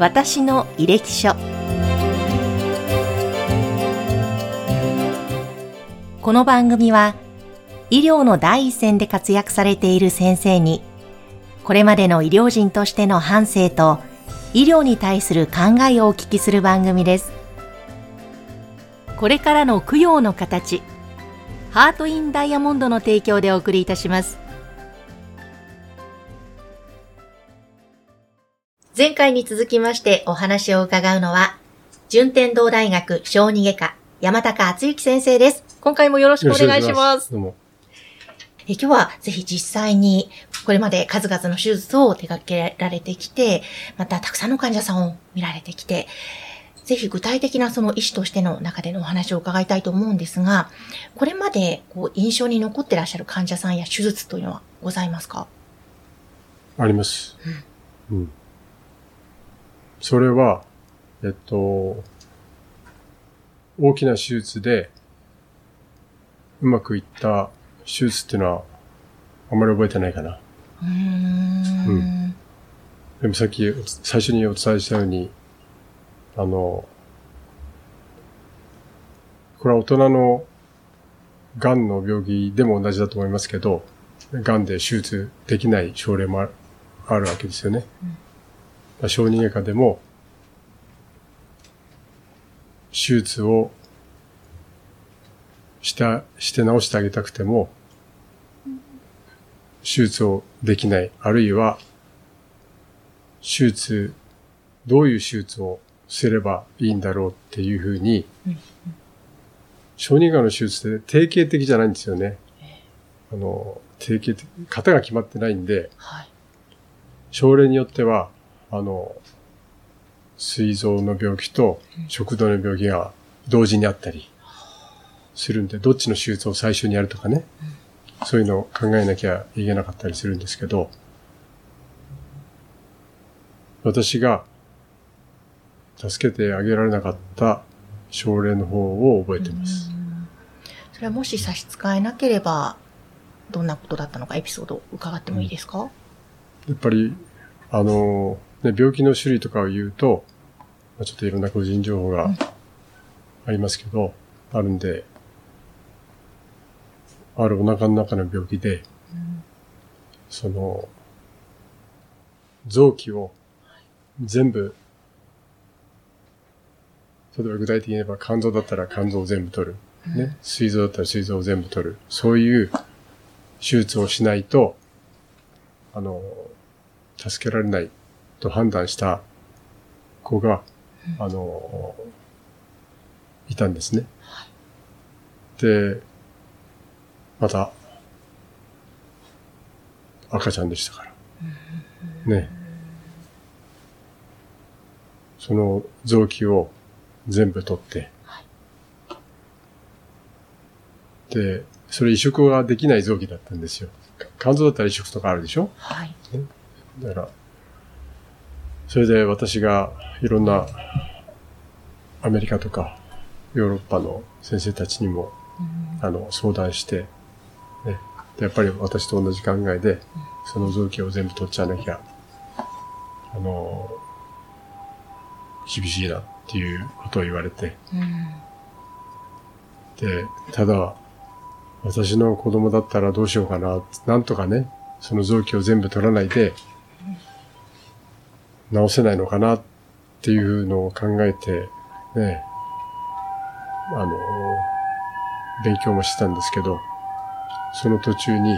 私の履歴書。この番組は医療の第一線で活躍されている先生にこれまでの医療人としての反省と医療に対する考えをお聞きする番組です。これからの供養の形ハートインダイヤモンドの提供でお送りいたします。前回に続きましてお話を伺うのは、順天堂大学小児外科山高敦之先生です。今回もよろしくお願いします。どうも。え今日はぜひ実際にこれまで数々の手術を手掛けられてきて、またたくさんの患者さんを見られてきて、ぜひ具体的なその医師としての中でのお話を伺いたいと思うんですが、これまでこう印象に残ってらっしゃる患者さんや手術というのはございますか？あります。うん。それは、えっと、大きな手術で、うまくいった手術っていうのは、あまり覚えてないかな。うーんうんでもさっきお最初にお伝えしたように、あの、これは大人の癌の病気でも同じだと思いますけど、癌で手術できない症例もあるあるわけですよね。小児外科でも、手術をした、して治してあげたくても、手術をできない、あるいは、手術、どういう手術をすればいいんだろうっていうふうに、小児科の手術って定型的じゃないんですよね。あの、定型的、型が決まってないんで、はい。症例によっては、あの、膵臓の病気と食道の病気が同時にあったりするんで、どっちの手術を最初にやるとかね、そういうのを考えなきゃいけなかったりするんですけど、私が助けてあげられなかった症例の方を覚えてます。それはもし差し支えなければ、どんなことだったのかエピソードを伺ってもいいですか、やっぱり、あの、ね、病気の種類とかを言うと、まあちょっといろんな個人情報がありますけど、あるんで、あるお腹の中の病気で、その、臓器を全部、例えば具体的に言えば肝臓だったら肝臓を全部取る。ね。膵臓だったら膵臓を全部取る。そういう手術をしないと、あの、助けられないと判断した子が、あの、いたんですね。で、また、赤ちゃんでしたから。ね。その臓器を全部取って、で、それ移植ができない臓器だったんですよ。肝臓だったら移植とかあるでしょ？はい。だから、それで私がいろんなアメリカとかヨーロッパの先生たちにも、あの、相談して、ね、でやっぱり私と同じ考えで、その臓器を全部取っちゃわなきゃ、あの、厳しいなっていうことを言われて、うん。で、ただ、私の子供だったらどうしようかな、なんとかね、その臓器を全部取らないで、治せないのかなっていうのを考えて、ね、あの、勉強もしてたんですけど、その途中に、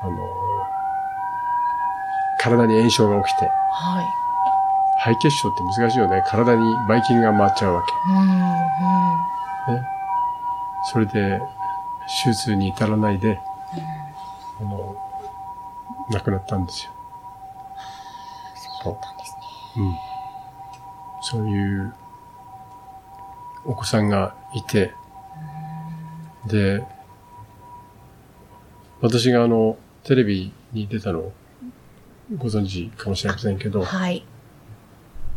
あの、体に炎症が起きて、はい。肺血症って難しいよね。体にばい菌が回っちゃうわけ。うん。うん。ね。それで、手術に至らないで、あの、亡くなったんですよ。そうんですね。うん。そういう、お子さんがいて、で、私があの、テレビに出たの、ご存知かもしれませんけど、はい。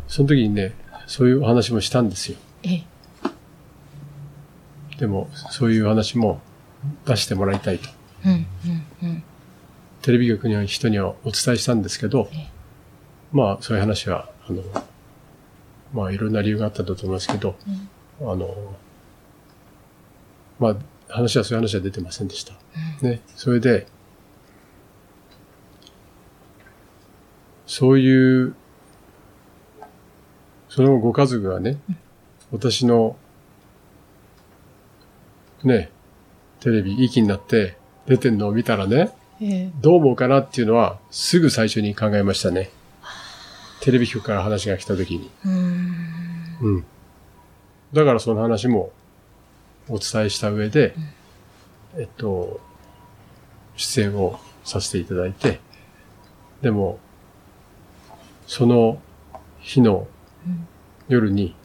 その時にね、そういうお話もしたんですよ。ええ。でも、そういう話も出してもらいたいと。うん。うん。うん。テレビ局には人にはお伝えしたんですけどええ、まあ、そういう話はあの、まあいろんな理由があったんだと思いますけど、あの、まあ話はそういう話は出てませんでした。ね。それで、そういう、そのご家族がね、私の、ね、テレビ、息になって出てんのを見たらね、ええどう思うかなっていうのは、すぐ最初に考えましたね。テレビ局から話が来た時に。うーん。うん。だからその話もお伝えした上で、えっと、出演をさせていただいて、でも、その日の夜に、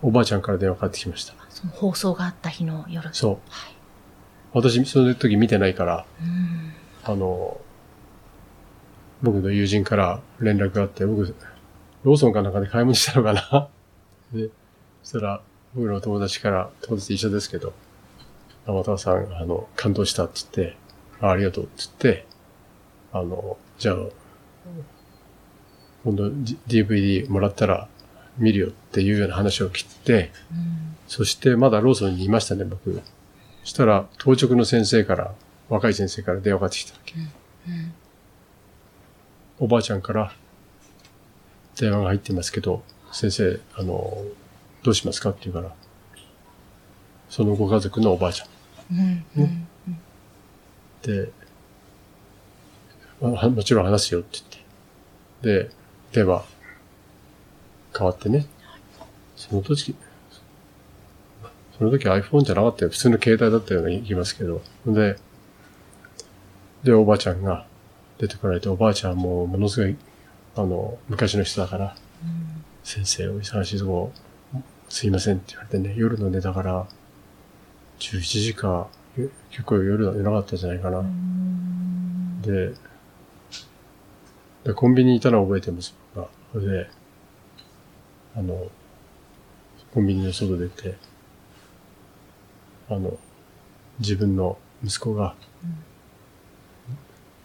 おばあちゃんから電話かかってきました。その放送があった日の夜。そう。はい。私、その時見てないから、うん。あの、僕の友人から連絡があって、僕、ローソンかなんかで買い物したのかな？で、そしたら、僕の友達から、友達と一緒ですけど、天田さん、あの、感動したって言って、あありがとうって言って、あの、じゃあ、今度 D- DVD もらったら見るよっていうような話を切って、うん。そしてまだローソンにいましたね、僕。そしたら、当直の先生から、若い先生から電話がかかってきたわけ。うん。おばあちゃんから電話が入ってますけど、先生、あの、どうしますかって言うから、そのご家族のおばあちゃん。うん。うん。で、まあもちろん話すよって言って。で、電話、変わってね。その時、その時 iPhone じゃなかったよ。普通の携帯だったような気がますけど。で、で、おばあちゃんが出てこられて、おばあちゃんはもうものすごい、あの、昔の人だから、先生、お忙しいとこ、すいませんって言われてね、夜の寝だから、11時か、よ結構夜夜なかったんじゃないかな。で、で、コンビニにいたのは覚えてます。僕がそれで、あの、コンビニの外出て、あの、自分の息子が、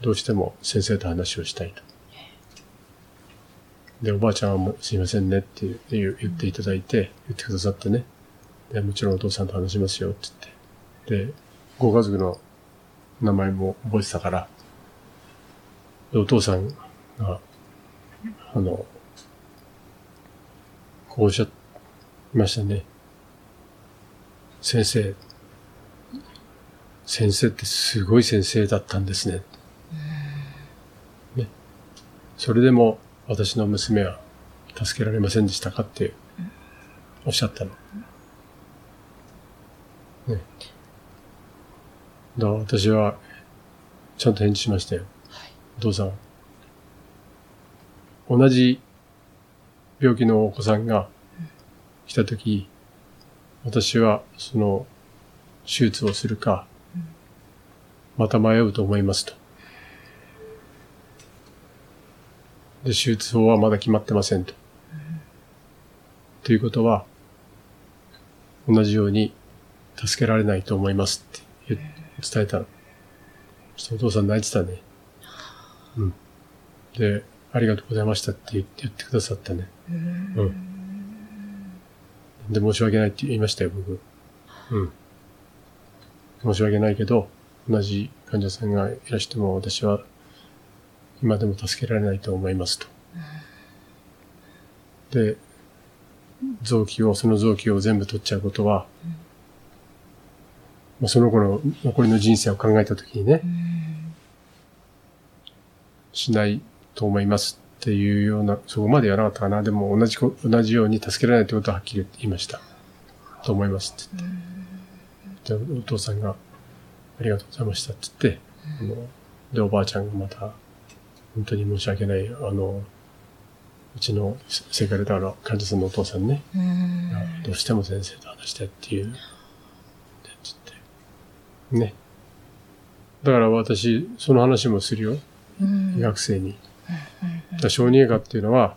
どうしても先生と話をしたいと。で、おばあちゃんはもうすいませんねって言う言っていただいて、言ってくださってね。で、もちろんお父さんと話しますよって言って。で、ご家族の名前も覚えてたから、お父さんが、あの、こうおっしゃいましたね。先生、先生ってすごい先生だったんです。ね。それでも私の娘は助けられませんでしたかっておっしゃったの。ね。だから私はちゃんと返事しましたよ。お父さん。同じ病気のお子さんが来たとき、私はその手術をするか、また迷うと思いますと。で、手術法はまだ決まってませんと。ということは、同じように助けられないと思いますって言伝えたの。そしてお父さん泣いてたね。うん。で、ありがとうございましたって言って言ってくださったね。うん。で、申し訳ないって言いましたよ、僕。うん。申し訳ないけど、同じ患者さんがいらしても私は今でも助けられないと思いますと。で、臓器を、その臓器を全部取っちゃうことは、まあ、その子の残りの人生を考えたときにね、しないと思いますっていうような、そこまでやらなかったかな。でも同じ、同じように助けられないってことははっきり言いました。と思いますって言って。で、お父さんが、ありがとうございましたって言って、で、おばあちゃんがまた、本当に申し訳ない、あの、うちのセクレターの患者さんのお父さんね、うん。どうしても先生と話したいっていう、って。ね。だから私、その話もするよ。うん。医学生に。だ小児外科っていうのは、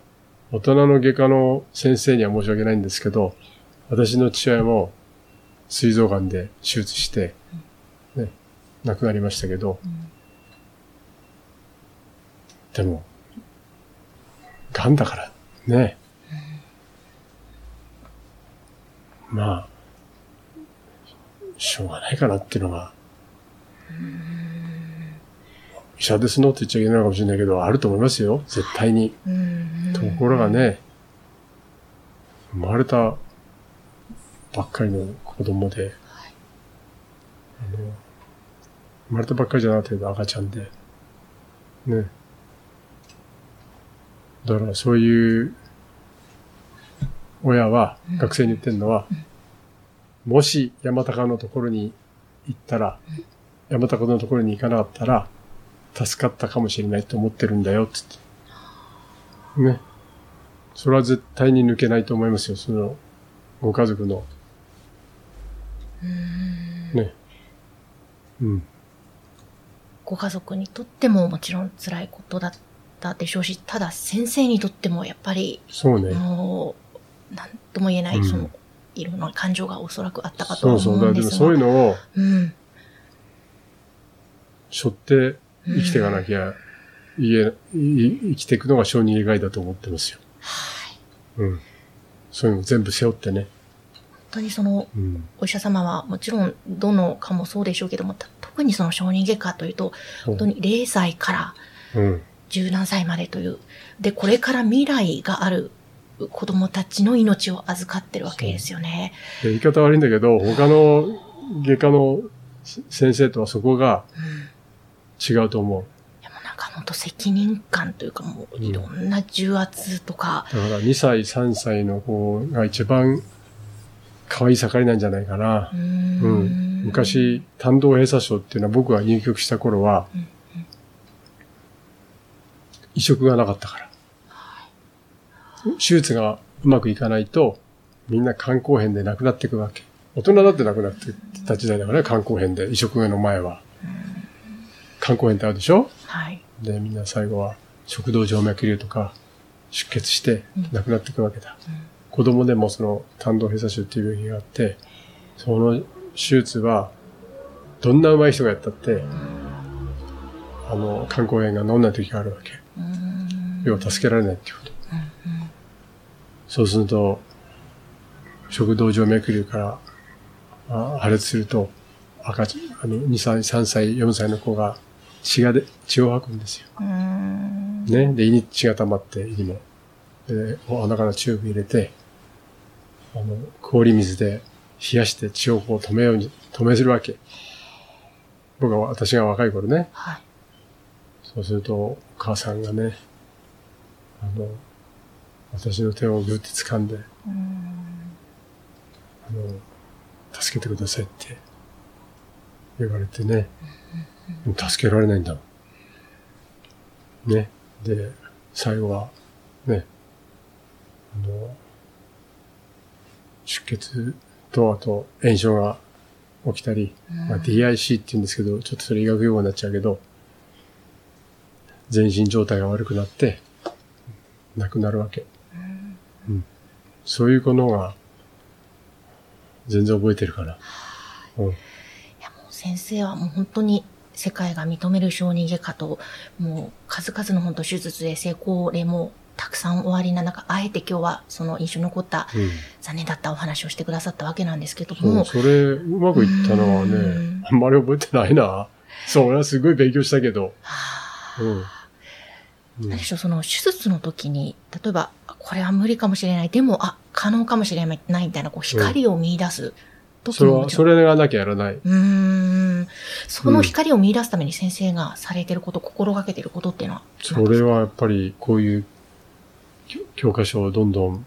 大人の外科の先生には申し訳ないんですけど、私の父親も、膵臓癌で手術して、ね、亡くなりましたけど、でも、癌だから、ね。まあ、しょうがないかなっていうのが、医者ですのって言っちゃいけないかもしれないけど、あると思いますよ。絶対に。ところがね、生まれたばっかりの子供で、あの生まれたばっかりじゃなくて赤ちゃんで、ね。だからそういう親は、学生に言ってるのは、もし山高のところに行ったら、山高のところに行かなかったら、助かったかもしれないと思ってるんだよ、つって。ね。それは絶対に抜けないと思いますよ、その、ご家族の。ね。うん。ご家族にとってももちろん辛いことだったでしょうし、ただ先生にとってもやっぱり、そうね。もう、なんとも言えない、うんその、いろんな感情がおそらくあったかとはそうそう。だからでも思うんですが。そういうのを、うん。背負って生きていかなきゃ、いえ、い生きていくのが小児外科医だと思ってますよ。うん。そういうの全部背負ってね。本当にその、うん。お医者様はもちろんどの科もそうでしょうけども、た特にその小児外科というと、本当に0歳からうん。十何歳までという、で、これから未来がある子供たちの命を預かってるわけですよね。で言い方悪いんだけど、他の外科の先生とはそこがうん。違うと思う。でもなんか本当責任感というかもういろんな重圧とか、だから2歳、3歳の子が一番可愛い盛りなんじゃないかなう。ーうんん。昔、胆道閉鎖症っていうのは僕が入局した頃はうん、移植がなかったから。手術がうまくいかないと、みんな肝硬変で亡くなっていくわけ。大人だって亡くなってた時代だからね、肝硬変で、移植の前は。肝硬変ってあるでしょ？はい。で、みんな最後は食道静脈瘤とか出血して亡くなっていくわけだ。子供でもその胆道閉鎖症っていう病気があって、その手術はどんな上手い人がやったって、あの、肝硬変が治んない時があるわけ。うーん要は助けられないっていうこと。そうすると、食道静脈瘤からあ破裂すると、赤ちゃん、あの、2歳、3歳、4歳の子が血がで、血を吐くんですよ。ね。で、胃に血が溜まって、胃にも。で、お鼻からチューブ入れて、あの、氷水で冷やして血をこう止めように、止めするわけ。僕は、私が若い頃ね。はい。そうすると、お母さんがね、あの、私の手をぐって掴んで、うーんあの、助けてくださいって言われてね。助けられないんだもん。ね。で、最後は、ね、あの、出血と、あと炎症が起きたり、まあ、DIC って言うんですけど、ちょっとそれ医学用語になっちゃうけど、全身状態が悪くなって、亡くなるわけ。うん。そういうことが、全然覚えてるから。うん。いやもう先生はもう本当に世界が認める小児外科と、もう数々の本当手術で成功例もたくさん終わりな中、あえて今日はその印象に残ったうん。残念だったお話をしてくださったわけなんですけども、それ、うまくいったのはうねん、あんまり覚えてないな。そう、俺はすごい勉強したけど。うん。うん。何でしょう、その手術の時に、例えば、あこれは無理かもしれない、でも、あ、可能かもしれないみたいな、こう、光を見出す時それは、それがなきゃやらない。うーん。その光を見出すために先生がされてること、心がけてることっていうのはそれはやっぱり、こういう教教科書をどんどん、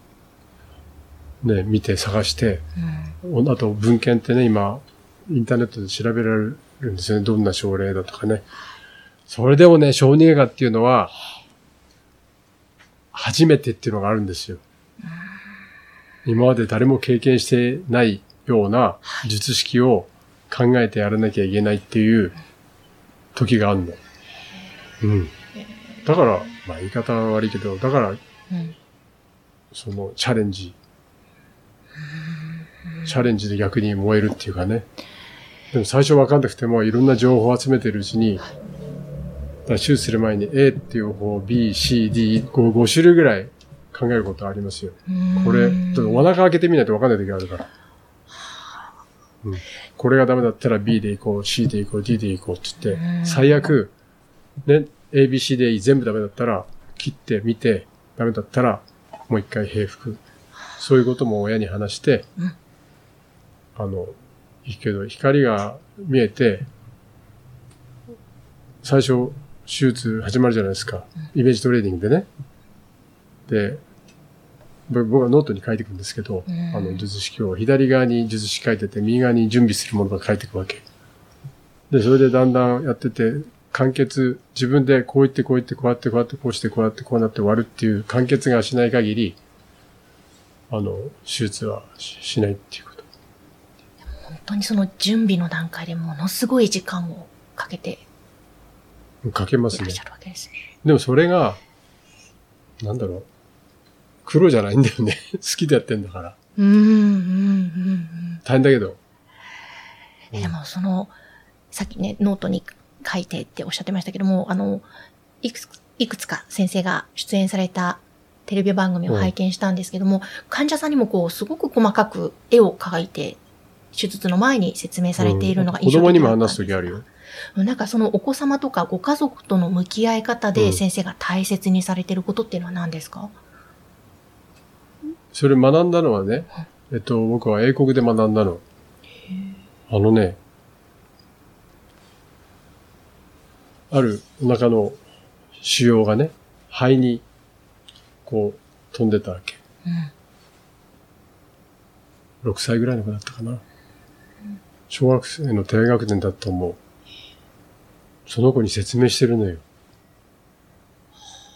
ね、見て探して、うん。あと文献ってね、今、インターネットで調べられるんですよね。どんな症例だとかね。それでもね、小児映画っていうのは、初めてっていうのがあるんですよ。今まで誰も経験してないような術式を考えてやらなきゃいけないっていう時があるの。うん。だから、まあ言い方は悪いけど、だから、うんそのチャレンジ、チャレンジで逆に燃えるっていうかね。でも最初分かんなくてもいろんな情報を集めてるうちに、手術する前に A っていう方法、B、C、D、5, 5種類ぐらい考えることありますよ。これ、お腹開けてみないと分かんない時あるから。うん、これがダメだったら B で行こう、C で行こう、D で行こうって言って、最悪、ね、A、B、C で全部ダメだったら、切ってみて、ダメだったら、もう一回閉腹。そういうことも親に話して、うんあの、いいけど、光が見えて、最初、手術始まるじゃないですか。イメージトレーニングでね。で、ぼ僕はノートに書いていくんですけど、うんあの、術式を左側に術式書いてて、右側に準備するものが書いていくわけ。で、それでだんだんやってて、完結、自分でこう言ってこう言ってこうやってこうやってこうしてこうやってこうなって終わるっていう完結がしない限り、あの、手術はししないっていうこと。本当にその準備の段階でものすごい時間をかけて書けますねいらっし。ゃるわけですね。でもそれが、なんだろう。黒じゃないんだよね。好きでやってんだから。うん、うん、うん、うん。大変だけど。えでもその、さっきね、ノートに書いてっておっしゃってましたけども、あの、いくつ、いくつか先生が出演されたテレビ番組を拝見したんですけども、患者さんにもこう、すごく細かく絵を描いて、手術の前に説明されているのがうん子供にも話すとときあるよ。なんかそのお子様とかご家族との向き合い方うんで先生が大切にされていることっていうのは何ですか、それ学んだのはね、えっと、僕は英国で学んだの。あのね、あるお腹の腫瘍がね、肺に、こう、飛んでたわけ。うん。6歳ぐらいの子だったかな。小学生の低学年だと思う。その子に説明してるのよ。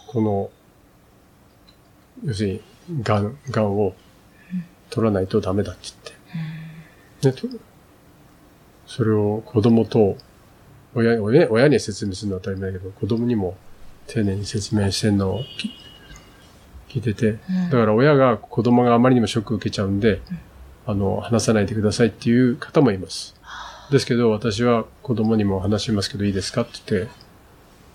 この、要するに、がん、がんを取らないとダメだって言って。ね、とそれを子供と、親、親親に説明するのは当たり前だけど、子供にも丁寧に説明してんのをき聞いてて、うんだから親が子供があまりにもショック受けちゃうんで、あの、話さないでくださいっていう方もいます。ですけど、私は子供にも話しますけどいいですかって言って、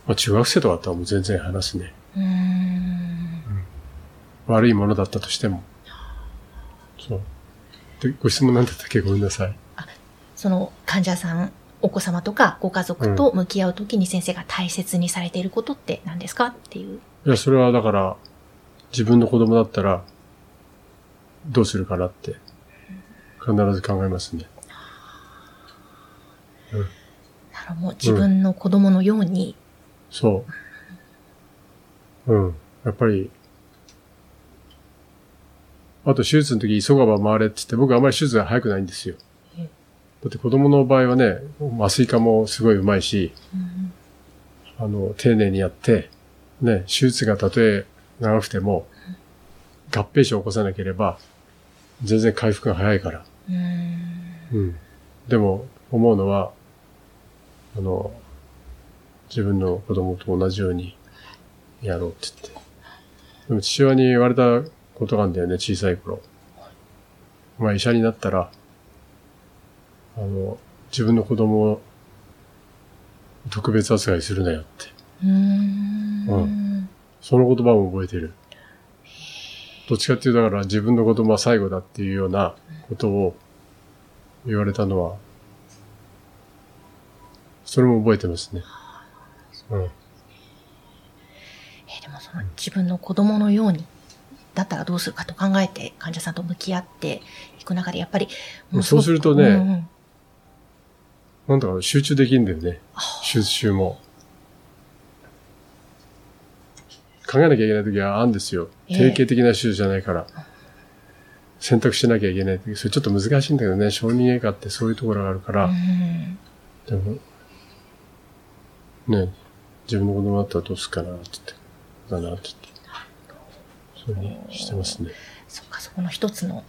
まあ、中学生とかだったらもう全然話すね。うーん。悪いものだったとしても。そう。で、ご質問なんだったっけ？ごめんなさい。その患者さん、お子様とかご家族と向き合うときに先生が大切にされていることって何ですかっていう。いや、それはだから、自分の子供だったら、どうするかなって、必ず考えますね。なるほどもう自分の子供のように、そう。うん。やっぱり、あと手術の時、急がば回れって言って、僕あんまり手術が早くないんですよ。うんだって子供の場合はね、麻酔科もすごい上手いし、うんあの、丁寧にやって、ね、手術がたとえ長くても、合併症を起こさなければ、全然回復が早いから。うーんうん。でも、思うのは、あの、自分の子供と同じようにやろうって言って。でも父親に言われたことがあるんだよね、小さい頃。お前医者になったら、あの、自分の子供を特別扱いするなよって。うーんその言葉も覚えてる。どっちかっていうと、だから自分の子供は最後だっていうようなことを言われたのは、それも覚えてますね。うん。えーでもその自分の子供のように、だったらどうするかと考えて患者さんと向き合っていく中で、やっぱり、もそうするとねうんうんなんだか集中できるんだよね。手術中も。考えなきゃいけない時はあるんですよ。ええ定型的な手術じゃないから。選択しなきゃいけない時。それちょっと難しいんだけどね。小児外科ってそういうところがあるから。うんでも、ね、自分の子供だったらどうすっかなって言って、だなって言って。そういうふうにしてますね。そっか、そこの一つの、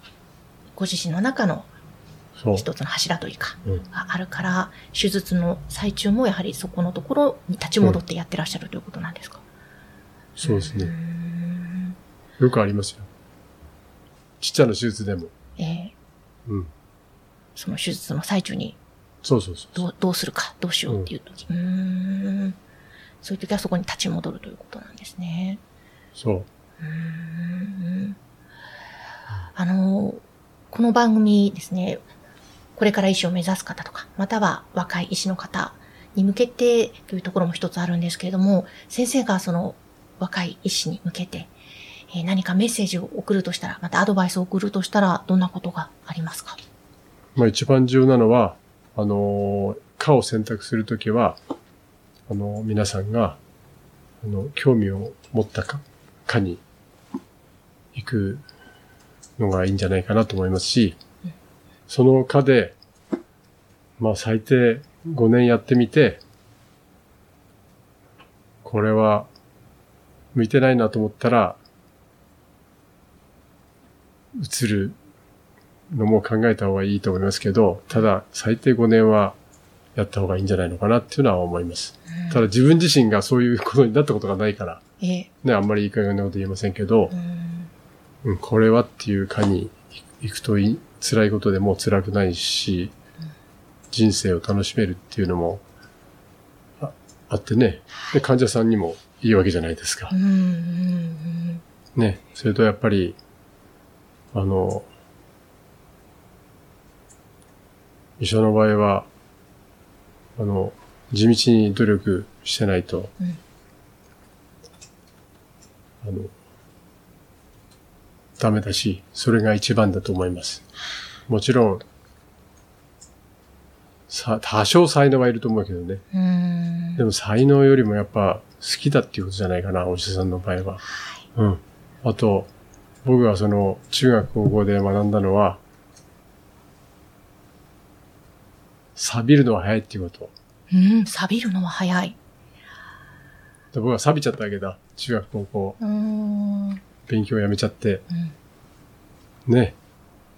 ご自身の中の。一つの柱というか、うんがあるから、手術の最中もやはりそこのところに立ち戻ってやってらっしゃるということなんですか、そうですね。んよくありますよ。ちっちゃな手術でも。えーうん。その手術の最中にそうそうそう。どうどうするか、どうしようっていう時。うーんそういう時はそこに立ち戻るということなんですね。そう。うーんあの、この番組ですね、これから医師を目指す方とか、または若い医師の方に向けてというところも一つあるんですけれども、先生がその若い医師に向けて、えー何かメッセージを送るとしたら、またアドバイスを送るとしたら、どんなことがありますか？まあ一番重要なのは、あの、科を選択するときは、あの、皆さんが、あの、興味を持ったか、科に行くのがいいんじゃないかなと思いますし、その科で、まあ最低5年やってみて、これは向いてないなと思ったら、移るのも考えた方がいいと思いますけど、ただ最低5年はやった方がいいんじゃないのかなっていうのは思います。ただ自分自身がそういうことになったことがないから、えーね、あんまりいい加減なこと言えませんけどう、ん。うん、これはっていう科に行くといい辛いことでも辛くないし、人生を楽しめるっていうのもああってね。で、患者さんにもいいわけじゃないですか。う。んうん。ね、それとやっぱり、あの、医者の場合は、あの、地道に努力してないと、うんあの、ダメだし、それが一番だと思います。もちろん、さ、多少才能はいると思うけどね。でも才能よりもやっぱ好きだっていうことじゃないかな、お医者さんの場合は。うん。あと、僕がその中学高校で学んだのは、錆びるのは早いっていうこと。うん、錆びるのは早い。で僕は錆びちゃったわけだ。中学高校。勉強やめちゃって。ね。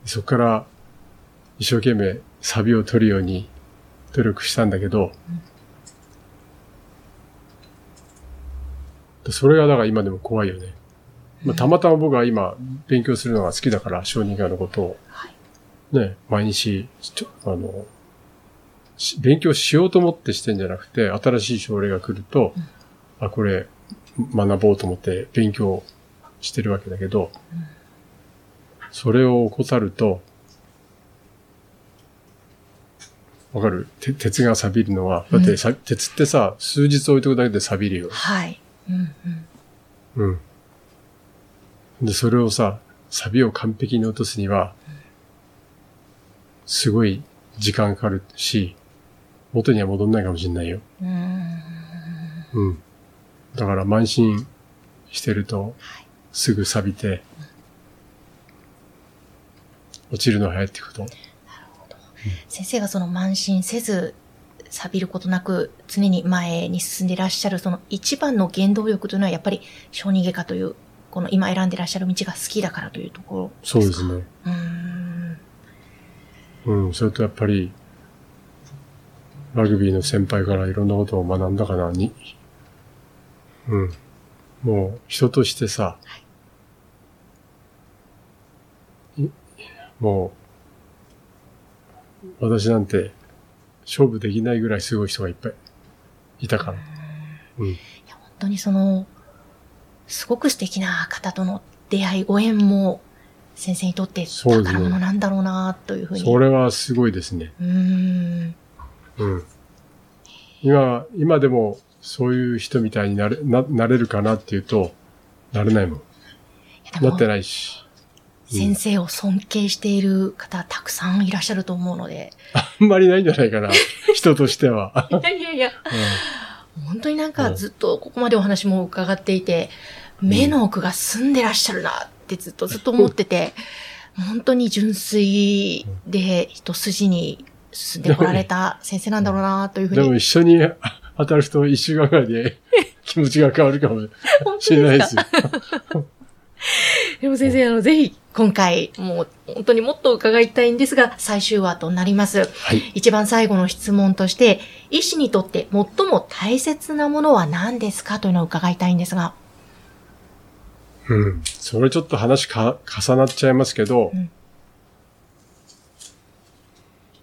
そこから一生懸命錆びを取るように努力したんだけど、でそれがだから今でも怖いよね。まあ、たまたま僕は今勉強するのが好きだから小児科のことをはい。ね、毎日、あの、し勉強しようと思ってしてんじゃなくて、新しい症例が来ると、あ、これ学ぼうと思って勉強してるわけだけど、それを怠ると、わかる？て鉄が錆びるのは、だってさ、鉄ってさ、数日置いとくだけで錆びるよ。はい。うんうん。うん。で、それをさ、錆びを完璧に落とすには、すごい時間かかるし、元には戻んないかもしれないよ。うーん。うん。だから慢心してると、すぐ錆びて、落ちるの早いってこと。先生がその慢心せず、錆びることなく、常に前に進んでいらっしゃる、その一番の原動力というのは、やっぱり小児外科という、この今選んでいらっしゃる道が好きだからというところそうですね。うーん。うん。それとやっぱり、ラグビーの先輩からいろんなことを学んだかな、に。うん。もう、人としてさ、いもう、私なんて、勝負できないぐらいすごい人がいっぱいいたから。うん。いや本当にその、すごく素敵な方との出会い、ご縁も、先生にとってそうですね宝物なんだろうな、というふうに。それはすごいですね。うーん。うん。今、今でもそういう人みたいになれ、な、なれるかなっていうと、なれないもん。もなってないし。先生を尊敬している方、たくさんいらっしゃると思うので。あんまりないんじゃないかな。人としては。いやいやいや、本当になんかずっとここまでお話も伺っていて、目の奥が澄んでらっしゃるなってずっとずっと思ってて、本当に純粋で一筋に進んでこられた先生なんだろうなというふでもうに。一緒に当たる人一週間ぐらいで 気持ちが変わるかもしれないですよ。でも先生、あの、ぜひ今回、もう本当にもっと伺いたいんですが、最終話となります。はい。一番最後の質問として、医師にとって最も大切なものは何ですかというのを伺いたいんですが。うん。それちょっと話か重なっちゃいますけど、うん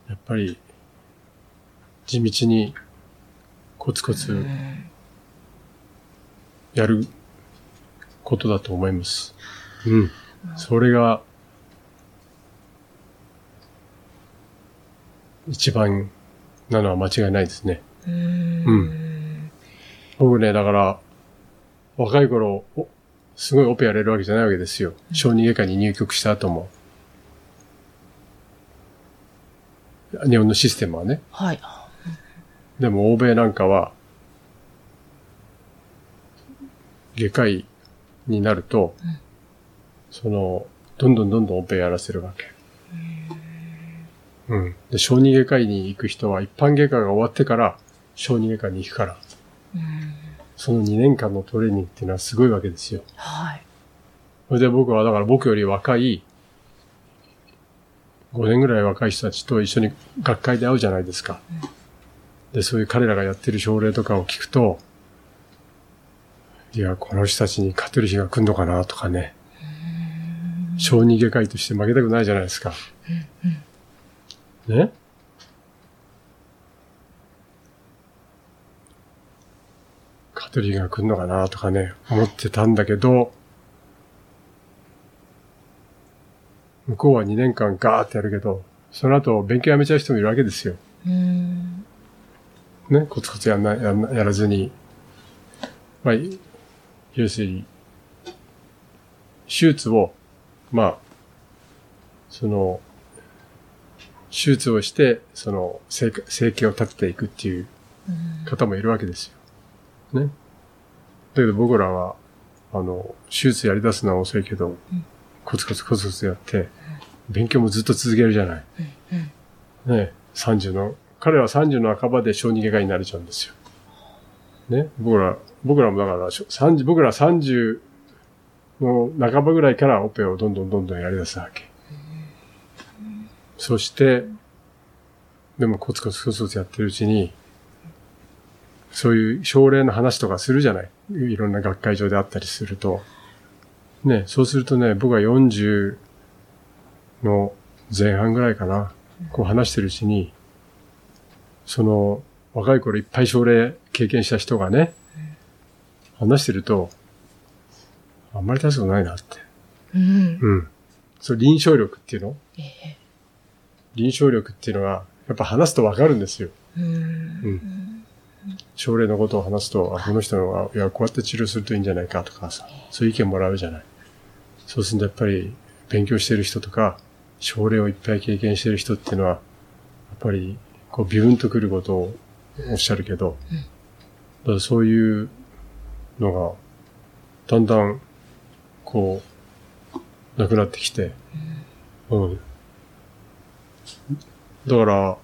やっぱり地道にコツコツやることだと思います。うん。それが、一番なのは間違いないですね。うーん。僕ね、だから、若い頃、おすごいオペやれるわけじゃないわけですよ。小児外科に入局した後も。日本のシステムはね。はい。でも欧米なんかは、外科医になると、うんその、どんどんどんどんオペやらせるわけ。うん。で、小児外科医に行く人は一般外科が終わってから小児外科に行くから、うん。その2年間のトレーニングっていうのはすごいわけですよ。はい。それで僕はだから僕より若い、5年ぐらい若い人たちと一緒に学会で会うじゃないですか。で、そういう彼らがやってる症例とかを聞くと、いや、この人たちに勝てる日が来るのかなとかね。小児外科医として負けたくないじゃないですか。ね？勝てる日が来るのかなとかね、思ってたんだけど、向こうは2年間ガーってやるけど、その後勉強やめちゃう人もいるわけですよ。うん。ね、コツコツやんな、やんな、やらずに。まあ、い要するに、手術を、まあ、その、手術をして、その、生活生計を立てていくっていう方もいるわけですよ。ね。だけど僕らは、あの、手術やり出すのは遅いけど、コツコツコツコツやって、勉強もずっと続けるじゃない。ね、30の、彼は30の半ばで小児外科医になれちゃうんですよ。ね、僕ら、僕らもだから、しょ30僕ら30の半ばぐらいからオペをどんどんどんどんやり出すわけ。そして、でもコツコツコツコツやってるうちに、そういう症例の話とかするじゃない。いろんな学会場であったりすると。ね、そうするとね、僕は40の前半ぐらいかな。こう話してるうちに、その、若い頃いっぱい症例経験した人がね、話してると、あんまり大したことないなって。うん。うん。そう、臨床力っていうの？ええ。臨床力っていうのは、やっぱ話すとわかるんですよ。うん。うん。症例のことを話すと、あ、この人のは、いや、こうやって治療するといいんじゃないかとかさ、そういう意見もらうじゃない。そうするとやっぱり、勉強してる人とか、症例をいっぱい経験してる人っていうのは、やっぱり、こう、ビュンとくることをおっしゃるけど、うんそういうのが、だんだん、こう、なくなってきて、うん。だから、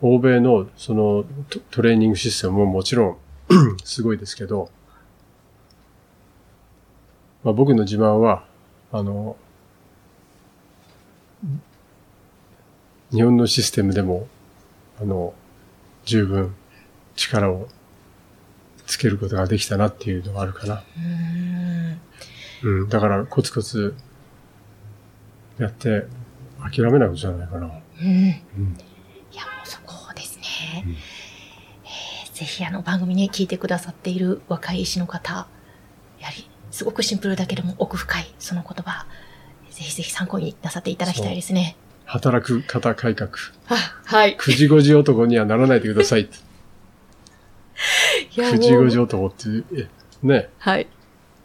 欧米のそのトレーニングシステムももちろんすごいですけど、まあ、僕の自慢は、あの、日本のシステムでも、あの、十分力をつけることができたなっていうのがあるかな。うん。うん。だからコツコツやって諦めないことじゃないかな。うん。うん。いや、もうそこですね。うんえーぜひあの番組に聞いてくださっている若い医師の方、すごくシンプルだけども奥深いその言葉、ぜひぜひ参考になさっていただきたいですね。働く方改革。あ、はい。9時5時男にはならないでくださいって。いや9時5時男ってね、はい。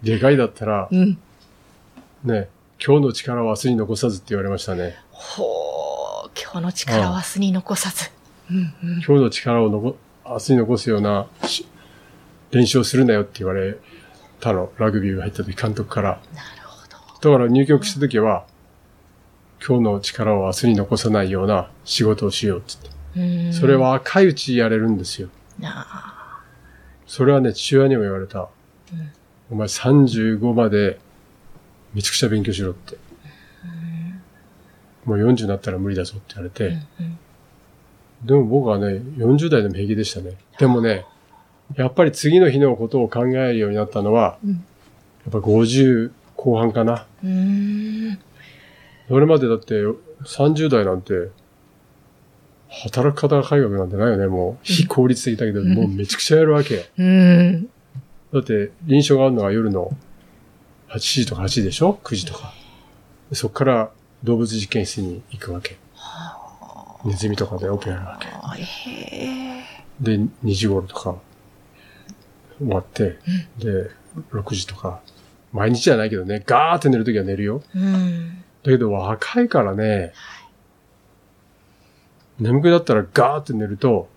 外科医だったら、うん。ね、今日の力を明日に残さずって言われましたね。ほー、今日の力を明日に残さず。うんうん。今日の力を残明日に残すようなし練習をするなよって言われたの。ラグビーが入った時監督から。なるほど。だから入局した時は、今日の力を明日に残さないような仕事をしようって言って。うんそれは赤いうちやれるんですよ。あそれはね、父親にも言われた。うんお前35までめちゃくちゃ勉強しろって。もう40になったら無理だぞって言われて。ーうんうんでも僕はね、40代でも平気でしたね。でもね、やっぱり次の日のことを考えるようになったのは、うんやっぱ50後半かな。それまでだって30代なんて、働く方改革なんてないよね。もう非効率的だけど、うんもうめちゃくちゃやるわけ。うん。だって、臨床があるのが夜の8時とか8時でしょ ?9 時とか。そこから動物実験室に行くわけ。ネズミとかでオペやるわけ。で、2時頃とか終わって、で、6時とか、毎日じゃないけどね、ガーって寝るときは寝るよ。うん。だけど若いからね、眠くなったらガーって寝ると、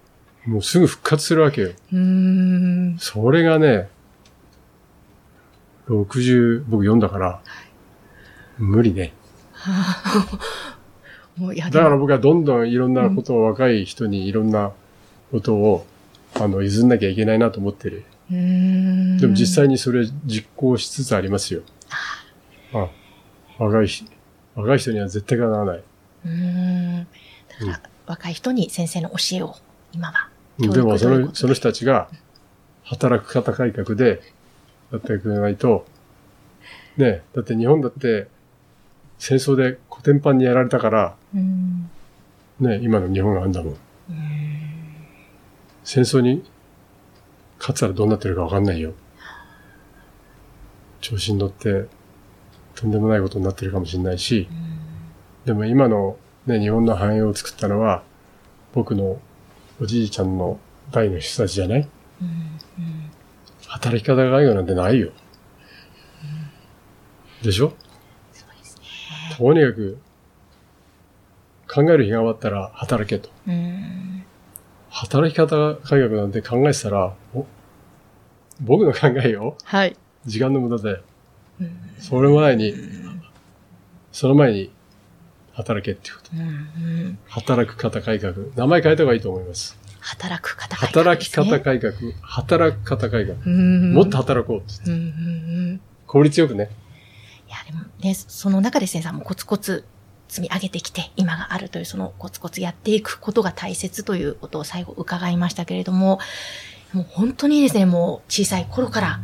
もうすぐ復活するわけよ。うん。それがね、60、僕4だから、無理ね。もう、いや、だから僕はどんどんいろんなことを若い人にいろんなことを、あの、譲んなきゃいけないなと思ってる。うん。でも実際にそれ実行しつつありますよ。あ若い人、若い人には絶対かなわない。うん。だから、若い人に先生の教えを、今は。でもそのその人たちが働く方改革でやってくれないと、ね、だって日本だって戦争でコテンパンにやられたから、うん。ね、今の日本があるんだもん。戦争に勝ったらどうなってるかわかんないよ。調子に乗ってとんでもないことになってるかもしれないし、でも今のね、日本の繁栄を作ったのは、僕のおじいちゃんの代の人たちじゃない？働き方が害なんてないよ。でしょ？とにかく、考える日が終わったら働けと。うん。働き方改革なんて考えてたら、お僕の考えよ。はい。時間の無駄だよ。その前に、その前に働けっていうこと。うんうん。働く方改革。名前変えた方がいいと思います。働く方改革働き方改革。働く方改革。うんもっと働こうって。効率よくね。いや、でもね、その中で先生もコツコツ積み上げてきて、今があるという、そのコツコツやっていくことが大切ということを最後伺いましたけれども、もう本当にですね、もう小さい頃から、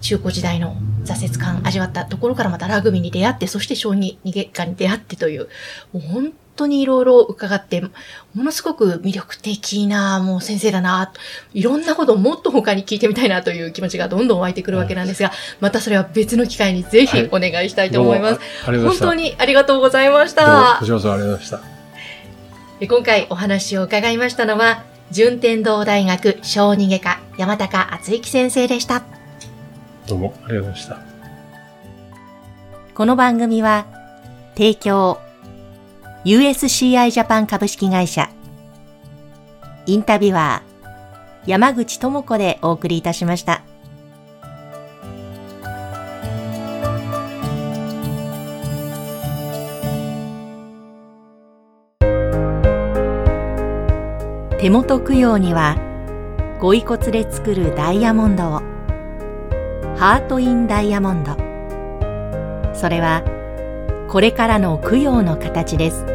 中高時代の挫折感味わったところからまたラグビーに出会って、そして小児逃げ家に出会ってという、もう本当にいろいろ伺って、ものすごく魅力的な、もう先生だな、いろんなことをもっと他に聞いてみたいなという気持ちがどんどん湧いてくるわけなんですが、またそれは別の機会にぜひお願いしたいと思います。どうもあありがとうござい。本当にありがとうございましどうもたこち。らこそありがとうございました。で今回お話を伺いましたのは、順天堂大学小児外科山高敦之先生でした。どうもありがとうございました。この番組は、提供、USCI ジャパン株式会社、インタビュアー、山口智子でお送りいたしました。手元供養には、ご遺骨で作るダイヤモンドを、ハート・イン・ダイヤモンド。それは、これからの供養の形です。